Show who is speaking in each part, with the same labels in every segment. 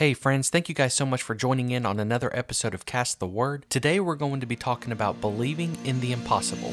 Speaker 1: Hey, friends, thank you guys so much for joining in on another episode of Cast the Word. Today, we're going to be talking about believing in the impossible.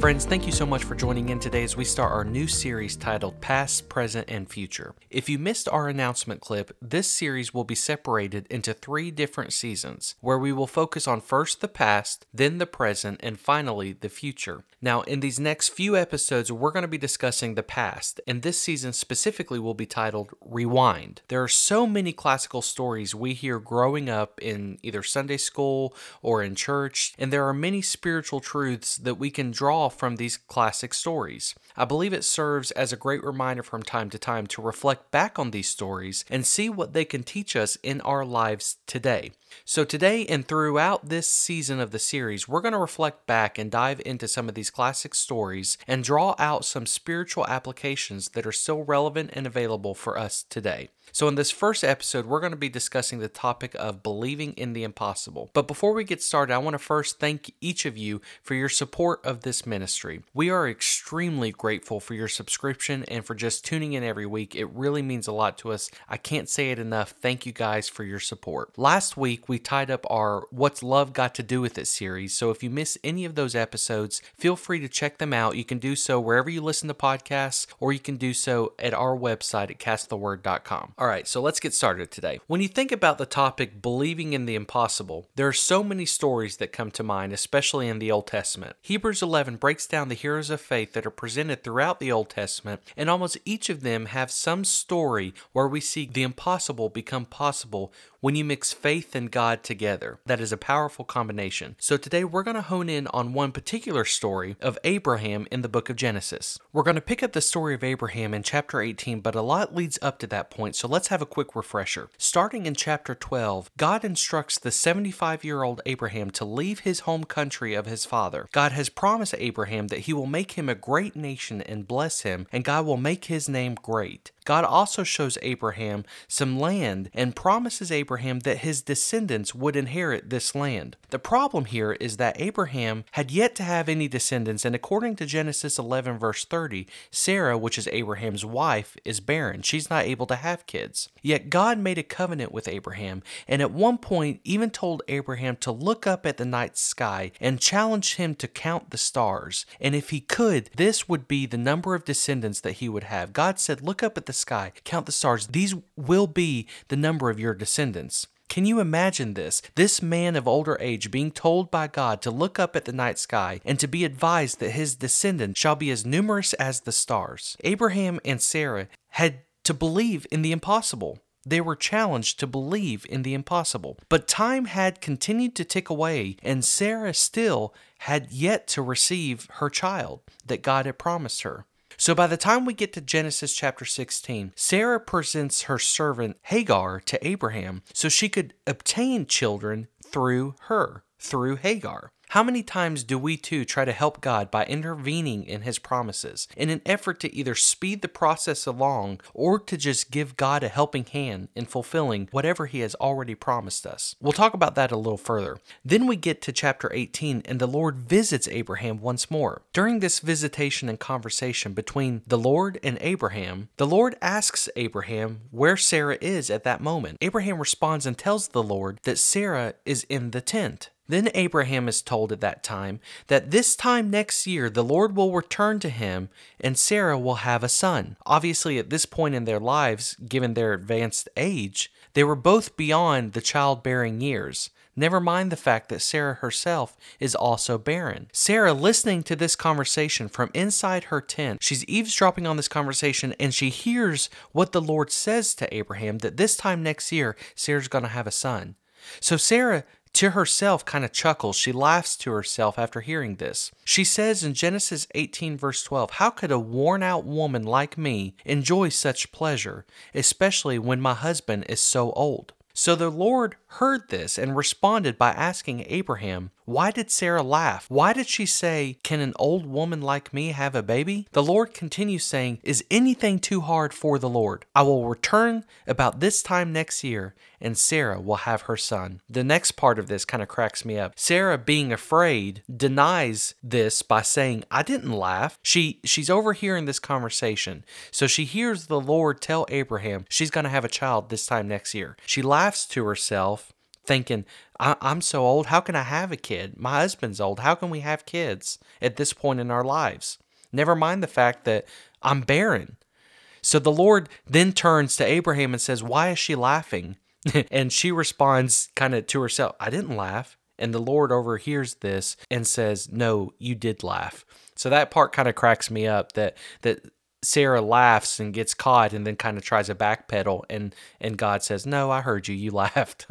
Speaker 1: Friends, thank you so much for joining in today as we start our new series titled Past, Present, and Future. If you missed our announcement clip, this series will be separated into three different seasons, where we will focus on first the past, then the present, and finally the future. Now, in these next few episodes, we're going to be discussing the past, and this season specifically will be titled Rewind. There are so many classical stories we hear growing up in either Sunday school or in church, and there are many spiritual truths that we can draw from these classic stories. I believe it serves as a great reminder from time to time to reflect back on these stories and see what they can teach us in our lives today. So, today and throughout this season of the series, we're going to reflect back and dive into some of these classic stories and draw out some spiritual applications that are still relevant and available for us today. So, in this first episode, we're going to be discussing the topic of believing in the impossible. But before we get started, I want to first thank each of you for your support of this ministry. We are extremely grateful for your subscription and for just tuning in every week. It really means a lot to us. I can't say it enough. Thank you guys for your support. Last week, we tied up our What's Love Got to Do with It series. So, if you miss any of those episodes, feel free to check them out. You can do so wherever you listen to podcasts, or you can do so at our website at casttheword.com. All right, so let's get started today. When you think about the topic believing in the impossible, there are so many stories that come to mind, especially in the Old Testament. Hebrews 11 breaks down the heroes of faith that are presented throughout the Old Testament, and almost each of them have some story where we see the impossible become possible when you mix faith and God together. That is a powerful combination. So today we're going to hone in on one particular story of Abraham in the book of Genesis. We're going to pick up the story of Abraham in chapter 18, but a lot leads up to that point, so let's have a quick refresher. Starting in chapter 12, God instructs the 75 year old Abraham to leave his home country of his father. God has promised Abraham that he will make him a great nation and bless him, and God will make his name great. God also shows Abraham some land and promises Abraham that his descendants would inherit this land. The problem here is that Abraham had yet to have any descendants, and according to Genesis 11, verse 30, Sarah, which is Abraham's wife, is barren. She's not able to have kids. Yet God made a covenant with Abraham, and at one point even told Abraham to look up at the night sky and challenge him to count the stars. And if he could, this would be the number of descendants that he would have. God said, Look up at the sky, count the stars. These will be the number of your descendants. Can you imagine this? This man of older age being told by God to look up at the night sky and to be advised that his descendants shall be as numerous as the stars. Abraham and Sarah had to believe in the impossible. They were challenged to believe in the impossible. But time had continued to tick away, and Sarah still had yet to receive her child that God had promised her. So by the time we get to Genesis chapter 16, Sarah presents her servant Hagar to Abraham so she could obtain children through her, through Hagar. How many times do we too try to help God by intervening in His promises in an effort to either speed the process along or to just give God a helping hand in fulfilling whatever He has already promised us? We'll talk about that a little further. Then we get to chapter 18, and the Lord visits Abraham once more. During this visitation and conversation between the Lord and Abraham, the Lord asks Abraham where Sarah is at that moment. Abraham responds and tells the Lord that Sarah is in the tent. Then Abraham is told at that time that this time next year the Lord will return to him and Sarah will have a son. Obviously, at this point in their lives, given their advanced age, they were both beyond the childbearing years. Never mind the fact that Sarah herself is also barren. Sarah, listening to this conversation from inside her tent, she's eavesdropping on this conversation and she hears what the Lord says to Abraham that this time next year, Sarah's going to have a son. So Sarah to herself kind of chuckles. She laughs to herself after hearing this. She says in Genesis 18, verse 12, How could a worn out woman like me enjoy such pleasure, especially when my husband is so old? So the Lord heard this and responded by asking Abraham, Why did Sarah laugh? Why did she say, Can an old woman like me have a baby? The Lord continues saying, Is anything too hard for the Lord? I will return about this time next year, and Sarah will have her son. The next part of this kind of cracks me up. Sarah, being afraid, denies this by saying, I didn't laugh. She she's overhearing this conversation. So she hears the Lord tell Abraham she's gonna have a child this time next year. She laughs to herself thinking, I- am so old. How can I have a kid? My husband's old. How can we have kids at this point in our lives? Never mind the fact that I'm barren. So the Lord then turns to Abraham and says, Why is she laughing? and she responds kind of to herself, I didn't laugh. And the Lord overhears this and says, No, you did laugh. So that part kind of cracks me up that that Sarah laughs and gets caught and then kind of tries to backpedal and and God says, "No, I heard you. You laughed."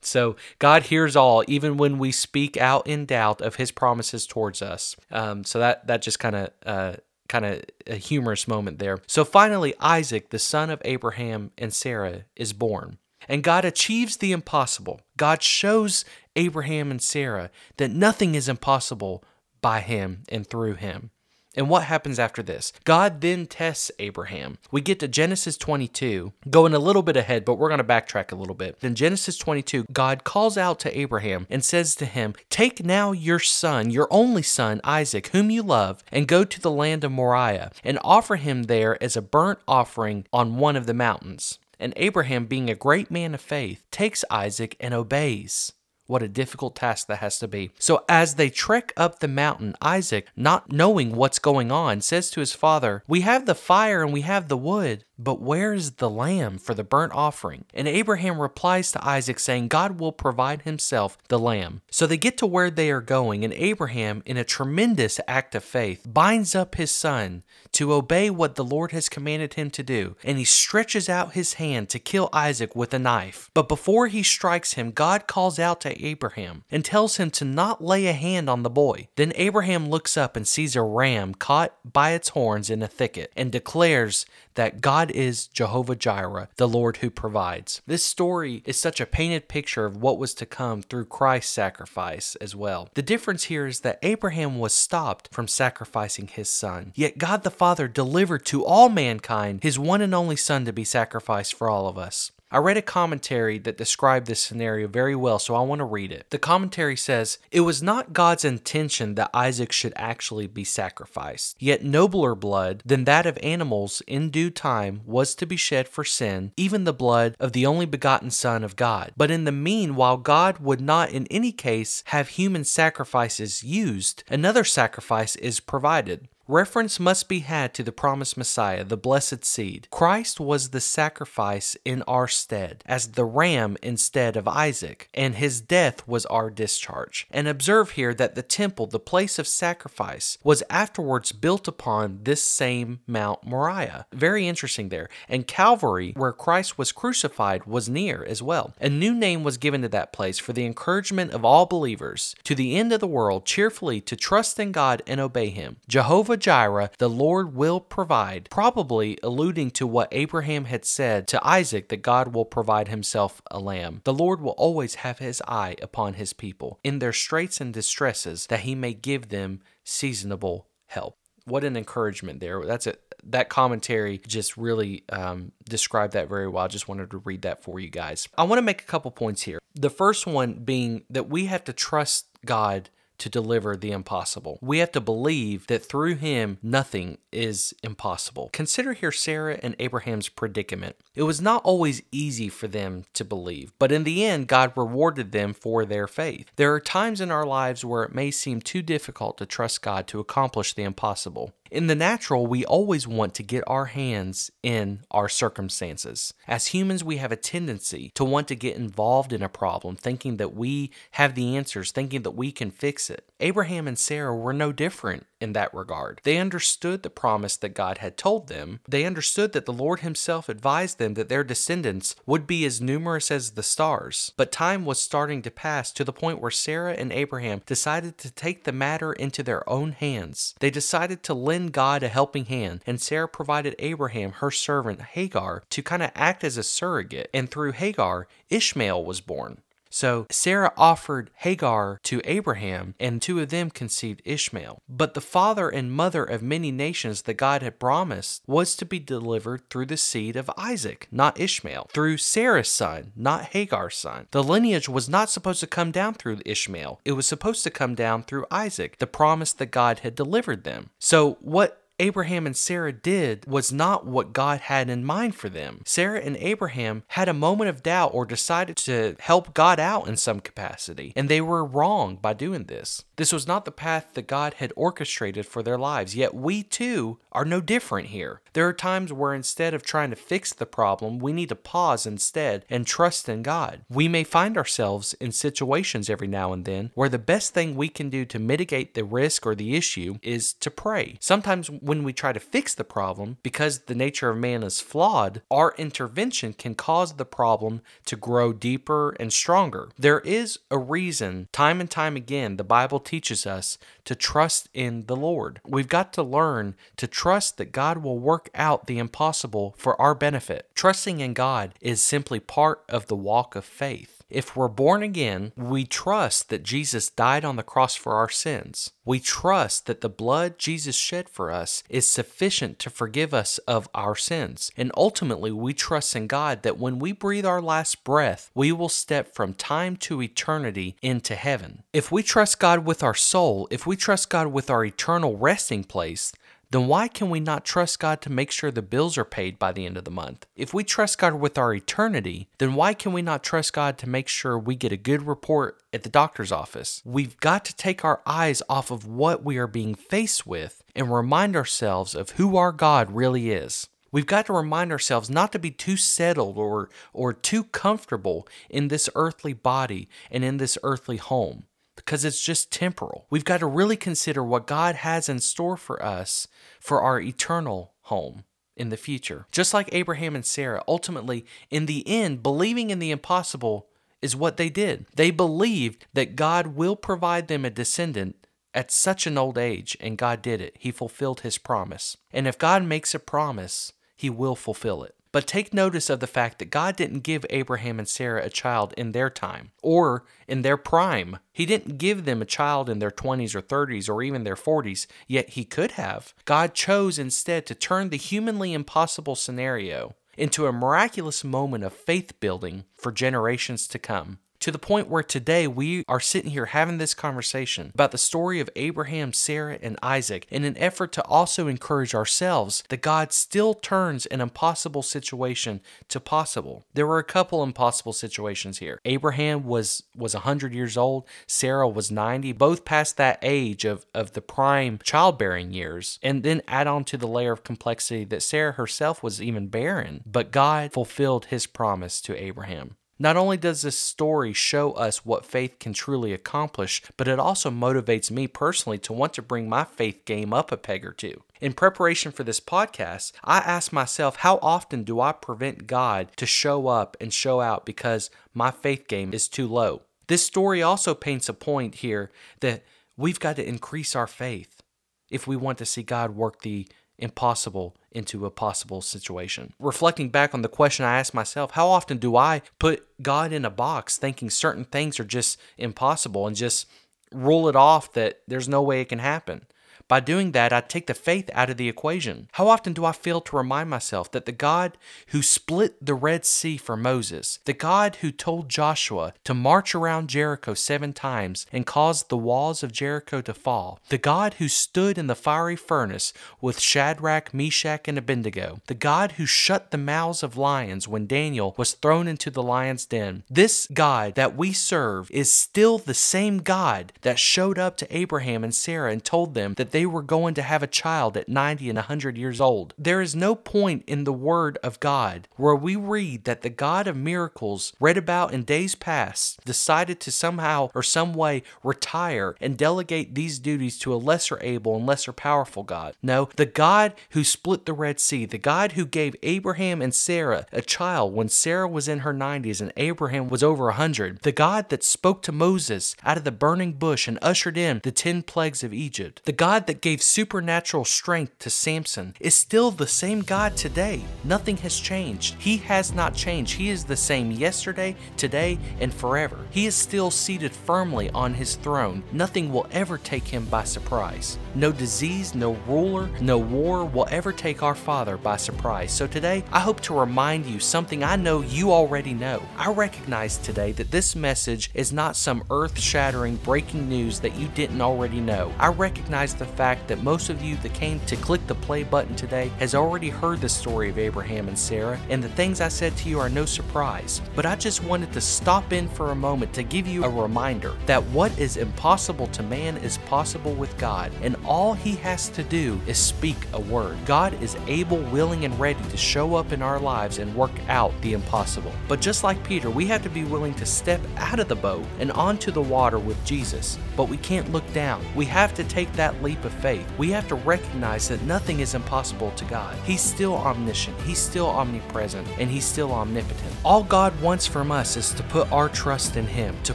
Speaker 1: so God hears all, even when we speak out in doubt of His promises towards us. Um, so that that just kind of uh, kind of a humorous moment there. So finally, Isaac, the son of Abraham and Sarah, is born. And God achieves the impossible. God shows Abraham and Sarah that nothing is impossible by him and through him. And what happens after this? God then tests Abraham. We get to Genesis 22, going a little bit ahead, but we're going to backtrack a little bit. In Genesis 22, God calls out to Abraham and says to him, Take now your son, your only son, Isaac, whom you love, and go to the land of Moriah, and offer him there as a burnt offering on one of the mountains. And Abraham, being a great man of faith, takes Isaac and obeys. What a difficult task that has to be. So, as they trek up the mountain, Isaac, not knowing what's going on, says to his father, We have the fire and we have the wood, but where is the lamb for the burnt offering? And Abraham replies to Isaac, saying, God will provide himself the lamb. So they get to where they are going, and Abraham, in a tremendous act of faith, binds up his son to obey what the Lord has commanded him to do. And he stretches out his hand to kill Isaac with a knife. But before he strikes him, God calls out to Abraham and tells him to not lay a hand on the boy. Then Abraham looks up and sees a ram caught by its horns in a thicket and declares that God is Jehovah Jireh, the Lord who provides. This story is such a painted picture of what was to come through Christ's sacrifice as well. The difference here is that Abraham was stopped from sacrificing his son, yet God the Father delivered to all mankind his one and only son to be sacrificed for all of us. I read a commentary that described this scenario very well, so I want to read it. The commentary says, It was not God's intention that Isaac should actually be sacrificed, yet nobler blood than that of animals in due time was to be shed for sin, even the blood of the only begotten Son of God. But in the mean, while God would not in any case have human sacrifices used, another sacrifice is provided. Reference must be had to the promised Messiah, the blessed seed. Christ was the sacrifice in our stead, as the ram instead of Isaac, and his death was our discharge. And observe here that the temple, the place of sacrifice, was afterwards built upon this same Mount Moriah. Very interesting there. And Calvary, where Christ was crucified, was near as well. A new name was given to that place for the encouragement of all believers to the end of the world cheerfully to trust in God and obey Him. Jehovah Jehovah Jireh, the Lord will provide, probably alluding to what Abraham had said to Isaac that God will provide himself a lamb. The Lord will always have his eye upon his people in their straits and distresses, that he may give them seasonable help. What an encouragement there. That's it. That commentary just really um, described that very well. I just wanted to read that for you guys. I want to make a couple points here. The first one being that we have to trust God to deliver the impossible. We have to believe that through him nothing is impossible. Consider here Sarah and Abraham's predicament. It was not always easy for them to believe, but in the end, God rewarded them for their faith. There are times in our lives where it may seem too difficult to trust God to accomplish the impossible. In the natural, we always want to get our hands in our circumstances. As humans, we have a tendency to want to get involved in a problem, thinking that we have the answers, thinking that we can fix it. Abraham and Sarah were no different in that regard. They understood the promise that God had told them. They understood that the Lord Himself advised them that their descendants would be as numerous as the stars. But time was starting to pass to the point where Sarah and Abraham decided to take the matter into their own hands. They decided to lend lend God a helping hand, and Sarah provided Abraham, her servant Hagar, to kind of act as a surrogate, and through Hagar, Ishmael was born. So Sarah offered Hagar to Abraham, and two of them conceived Ishmael. But the father and mother of many nations that God had promised was to be delivered through the seed of Isaac, not Ishmael, through Sarah's son, not Hagar's son. The lineage was not supposed to come down through Ishmael, it was supposed to come down through Isaac, the promise that God had delivered them. So, what Abraham and Sarah did was not what God had in mind for them. Sarah and Abraham had a moment of doubt or decided to help God out in some capacity, and they were wrong by doing this. This was not the path that God had orchestrated for their lives, yet we too are no different here. There are times where instead of trying to fix the problem, we need to pause instead and trust in God. We may find ourselves in situations every now and then where the best thing we can do to mitigate the risk or the issue is to pray. Sometimes when we try to fix the problem, because the nature of man is flawed, our intervention can cause the problem to grow deeper and stronger. There is a reason, time and time again, the Bible teaches us to trust in the Lord. We've got to learn to trust that God will work out the impossible for our benefit. Trusting in God is simply part of the walk of faith. If we're born again, we trust that Jesus died on the cross for our sins. We trust that the blood Jesus shed for us is sufficient to forgive us of our sins. And ultimately, we trust in God that when we breathe our last breath, we will step from time to eternity into heaven. If we trust God with our soul, if we trust God with our eternal resting place, then why can we not trust God to make sure the bills are paid by the end of the month? If we trust God with our eternity, then why can we not trust God to make sure we get a good report at the doctor's office? We've got to take our eyes off of what we are being faced with and remind ourselves of who our God really is. We've got to remind ourselves not to be too settled or, or too comfortable in this earthly body and in this earthly home because it's just temporal. We've got to really consider what God has in store for us for our eternal home in the future. Just like Abraham and Sarah, ultimately, in the end, believing in the impossible is what they did. They believed that God will provide them a descendant at such an old age, and God did it. He fulfilled his promise. And if God makes a promise, he will fulfill it. But take notice of the fact that God didn't give Abraham and Sarah a child in their time or in their prime. He didn't give them a child in their 20s or 30s or even their 40s, yet He could have. God chose instead to turn the humanly impossible scenario into a miraculous moment of faith building for generations to come to the point where today we are sitting here having this conversation about the story of Abraham, Sarah, and Isaac in an effort to also encourage ourselves that God still turns an impossible situation to possible. There were a couple impossible situations here. Abraham was was 100 years old, Sarah was 90, both past that age of, of the prime childbearing years. And then add on to the layer of complexity that Sarah herself was even barren, but God fulfilled his promise to Abraham. Not only does this story show us what faith can truly accomplish, but it also motivates me personally to want to bring my faith game up a peg or two. In preparation for this podcast, I asked myself, how often do I prevent God to show up and show out because my faith game is too low? This story also paints a point here that we've got to increase our faith if we want to see God work the impossible into a possible situation. Reflecting back on the question I asked myself, how often do I put God in a box thinking certain things are just impossible and just rule it off that there's no way it can happen? By doing that, I take the faith out of the equation. How often do I fail to remind myself that the God who split the Red Sea for Moses, the God who told Joshua to march around Jericho seven times and caused the walls of Jericho to fall, the God who stood in the fiery furnace with Shadrach, Meshach, and Abednego, the God who shut the mouths of lions when Daniel was thrown into the lion's den, this God that we serve is still the same God that showed up to Abraham and Sarah and told them that they they were going to have a child at 90 and 100 years old. There is no point in the Word of God where we read that the God of miracles, read about in days past, decided to somehow or some way retire and delegate these duties to a lesser able and lesser powerful God. No, the God who split the Red Sea, the God who gave Abraham and Sarah a child when Sarah was in her 90s and Abraham was over 100, the God that spoke to Moses out of the burning bush and ushered in the 10 plagues of Egypt, the God God that gave supernatural strength to Samson is still the same God today. Nothing has changed. He has not changed. He is the same yesterday, today, and forever. He is still seated firmly on his throne. Nothing will ever take him by surprise. No disease, no ruler, no war will ever take our Father by surprise. So today, I hope to remind you something I know you already know. I recognize today that this message is not some earth shattering breaking news that you didn't already know. I recognize the fact that most of you that came to click the play button today has already heard the story of Abraham and Sarah, and the things I said to you are no surprise. But I just wanted to stop in for a moment to give you a reminder that what is impossible to man is possible with God, and all he has to do is speak a word. God is able, willing, and ready to show up in our lives and work out the impossible. But just like Peter, we have to be willing to step out of the boat and onto the water with Jesus. But we can't look down. We have to take that leap of faith. We have to recognize that nothing is impossible to God. He's still omniscient, He's still omnipresent, and He's still omnipotent. All God wants from us is to put our trust in Him, to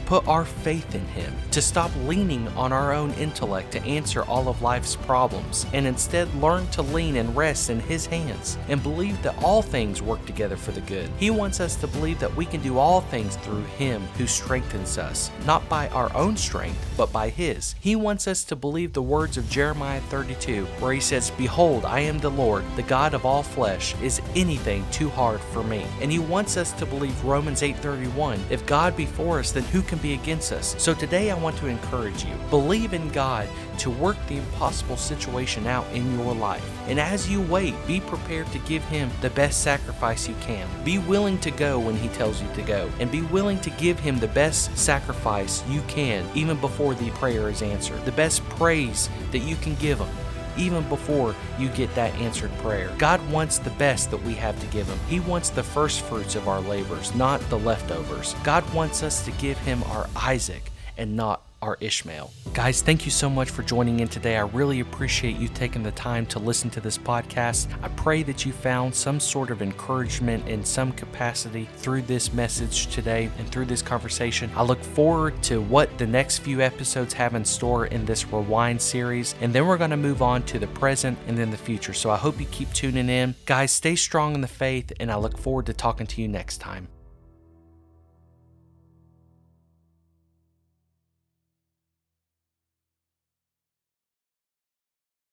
Speaker 1: put our faith in Him, to stop leaning on our own intellect to answer all of life's problems, and instead learn to lean and rest in His hands and believe that all things work together for the good. He wants us to believe that we can do all things through Him who strengthens us, not by our own strength, but by His. He wants us to believe the words of Jeremiah 32, where He says, Behold, I am the Lord, the God of all flesh. Is anything too hard for me? And He wants us to believe Romans 8:31. If God be for us, then who can be against us? So today I want to encourage you. Believe in God to work the impossible situation out in your life. And as you wait, be prepared to give Him the best sacrifice you can. Be willing to go when He tells you to go, and be willing to give Him the best sacrifice you can, even before the prayer is answered. The best praise that you can give Him even before you get that answered prayer. God wants the best that we have to give Him. He wants the first fruits of our labors, not the leftovers. God wants us to give Him our Isaac and not our Ishmael. Guys, thank you so much for joining in today. I really appreciate you taking the time to listen to this podcast. I pray that you found some sort of encouragement in some capacity through this message today and through this conversation. I look forward to what the next few episodes have in store in this Rewind series, and then we're going to move on to the present and then the future. So I hope you keep tuning in. Guys, stay strong in the faith, and I look forward to talking to you next time.